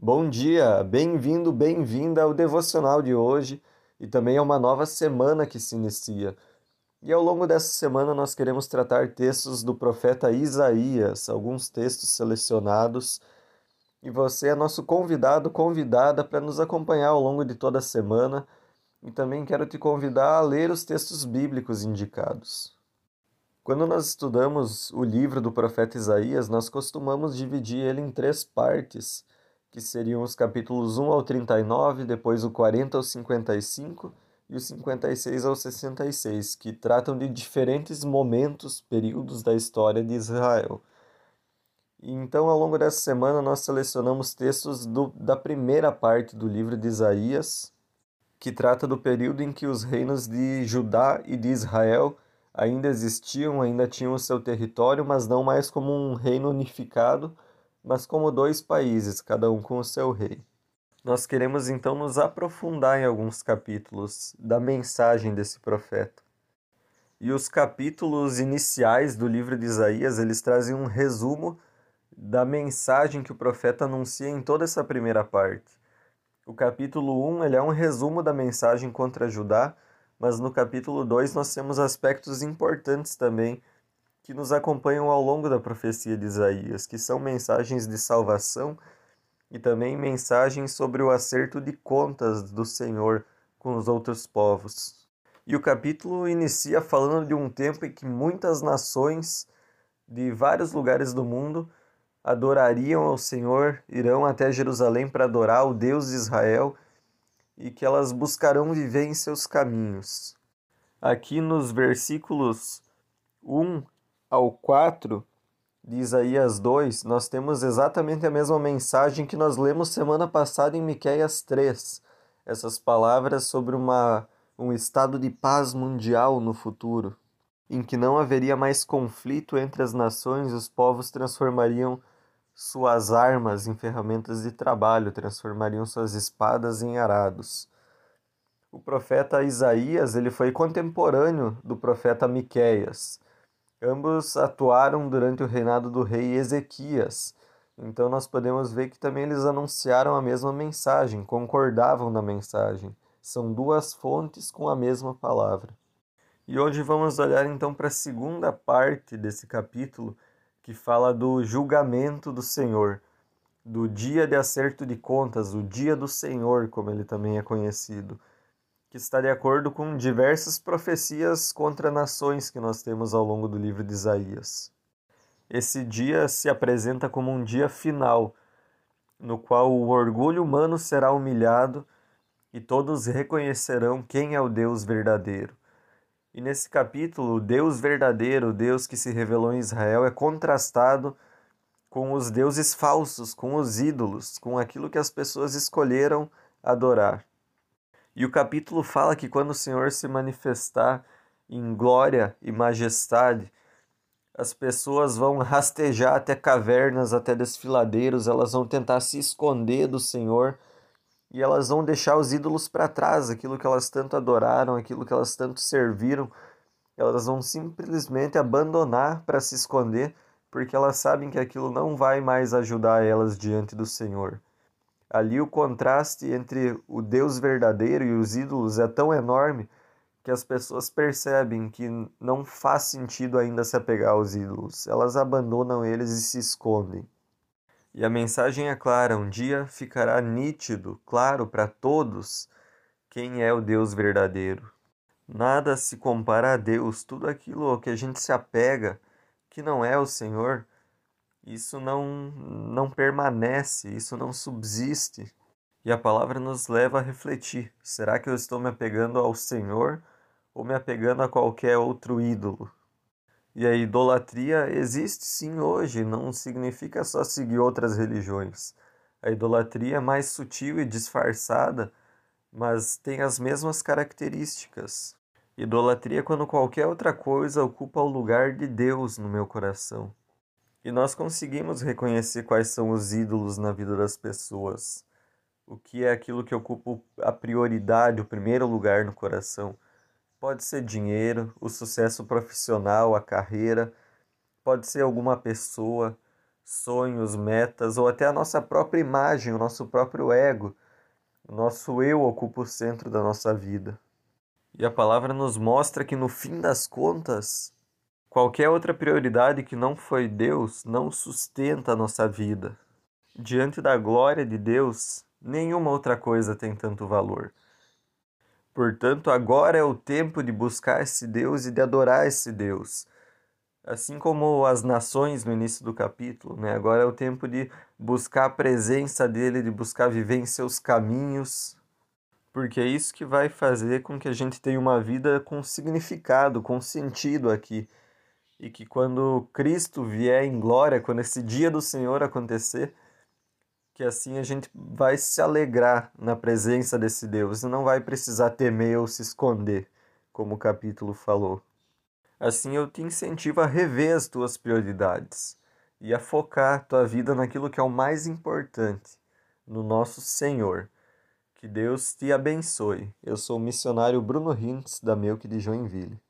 Bom dia, bem-vindo, bem-vinda ao devocional de hoje e também a uma nova semana que se inicia. E ao longo dessa semana nós queremos tratar textos do profeta Isaías, alguns textos selecionados. E você é nosso convidado, convidada para nos acompanhar ao longo de toda a semana. E também quero te convidar a ler os textos bíblicos indicados. Quando nós estudamos o livro do profeta Isaías, nós costumamos dividir ele em três partes, que seriam os capítulos 1 ao 39, depois o 40 ao 55 e o 56 ao 66, que tratam de diferentes momentos, períodos da história de Israel. Então, ao longo dessa semana, nós selecionamos textos do, da primeira parte do livro de Isaías, que trata do período em que os reinos de Judá e de Israel ainda existiam, ainda tinham o seu território, mas não mais como um reino unificado, mas como dois países, cada um com o seu rei. Nós queremos então nos aprofundar em alguns capítulos da mensagem desse profeta. E os capítulos iniciais do livro de Isaías, eles trazem um resumo da mensagem que o profeta anuncia em toda essa primeira parte. O capítulo 1, ele é um resumo da mensagem contra Judá, mas no capítulo 2 nós temos aspectos importantes também que nos acompanham ao longo da profecia de Isaías, que são mensagens de salvação e também mensagens sobre o acerto de contas do Senhor com os outros povos. E o capítulo inicia falando de um tempo em que muitas nações de vários lugares do mundo adorariam ao Senhor, irão até Jerusalém para adorar o Deus de Israel e que elas buscarão viver em seus caminhos. Aqui nos versículos 1 ao 4 de Isaías 2, nós temos exatamente a mesma mensagem que nós lemos semana passada em Miqueias 3. Essas palavras sobre uma, um estado de paz mundial no futuro, em que não haveria mais conflito entre as nações, os povos transformariam suas armas em ferramentas de trabalho, transformariam suas espadas em arados. O profeta Isaías ele foi contemporâneo do profeta Miqueias. Ambos atuaram durante o reinado do rei Ezequias. Então nós podemos ver que também eles anunciaram a mesma mensagem, concordavam na mensagem. São duas fontes com a mesma palavra. E hoje vamos olhar então para a segunda parte desse capítulo, que fala do julgamento do Senhor, do dia de acerto de contas, o dia do Senhor, como ele também é conhecido, que está de acordo com diversas profecias contra nações que nós temos ao longo do livro de Isaías. Esse dia se apresenta como um dia final, no qual o orgulho humano será humilhado e todos reconhecerão quem é o Deus verdadeiro. E nesse capítulo, o Deus verdadeiro, o Deus que se revelou em Israel, é contrastado com os deuses falsos, com os ídolos, com aquilo que as pessoas escolheram adorar. E o capítulo fala que quando o Senhor se manifestar em glória e majestade, as pessoas vão rastejar até cavernas, até desfiladeiros, elas vão tentar se esconder do Senhor e elas vão deixar os ídolos para trás, aquilo que elas tanto adoraram, aquilo que elas tanto serviram, elas vão simplesmente abandonar para se esconder, porque elas sabem que aquilo não vai mais ajudar elas diante do Senhor. Ali o contraste entre o Deus verdadeiro e os ídolos é tão enorme que as pessoas percebem que não faz sentido ainda se apegar aos ídolos. Elas abandonam eles e se escondem. E a mensagem é clara: um dia ficará nítido, claro para todos, quem é o Deus verdadeiro. Nada se compara a Deus, tudo aquilo que a gente se apega, que não é o Senhor, isso não, não permanece, isso não subsiste. E a palavra nos leva a refletir: será que eu estou me apegando ao Senhor ou me apegando a qualquer outro ídolo? E a idolatria existe sim hoje, não significa só seguir outras religiões. A idolatria é mais sutil e disfarçada, mas tem as mesmas características. Idolatria é quando qualquer outra coisa ocupa o lugar de Deus no meu coração. E nós conseguimos reconhecer quais são os ídolos na vida das pessoas. O que é aquilo que ocupa a prioridade, o primeiro lugar no coração. Pode ser dinheiro, o sucesso profissional, a carreira, pode ser alguma pessoa, sonhos, metas ou até a nossa própria imagem, o nosso próprio ego. O nosso eu ocupa o centro da nossa vida. E a palavra nos mostra que no fim das contas, qualquer outra prioridade que não foi Deus não sustenta a nossa vida. Diante da glória de Deus, nenhuma outra coisa tem tanto valor. Portanto, agora é o tempo de buscar esse Deus e de adorar esse Deus assim como as nações no início do capítulo, né? Agora é o tempo de buscar a presença dele, de buscar viver em seus caminhos, porque é isso que vai fazer com que a gente tenha uma vida com significado, com sentido aqui. E que quando Cristo vier em glória, quando esse dia do Senhor acontecer, que assim a gente vai se alegrar na presença desse Deus e não vai precisar temer ou se esconder, como o capítulo falou. Assim eu te incentivo a rever as tuas prioridades e a focar tua vida naquilo que é o mais importante, no nosso Senhor. Que Deus te abençoe. Eu sou o missionário Bruno Rintz, da Melk de Joinville.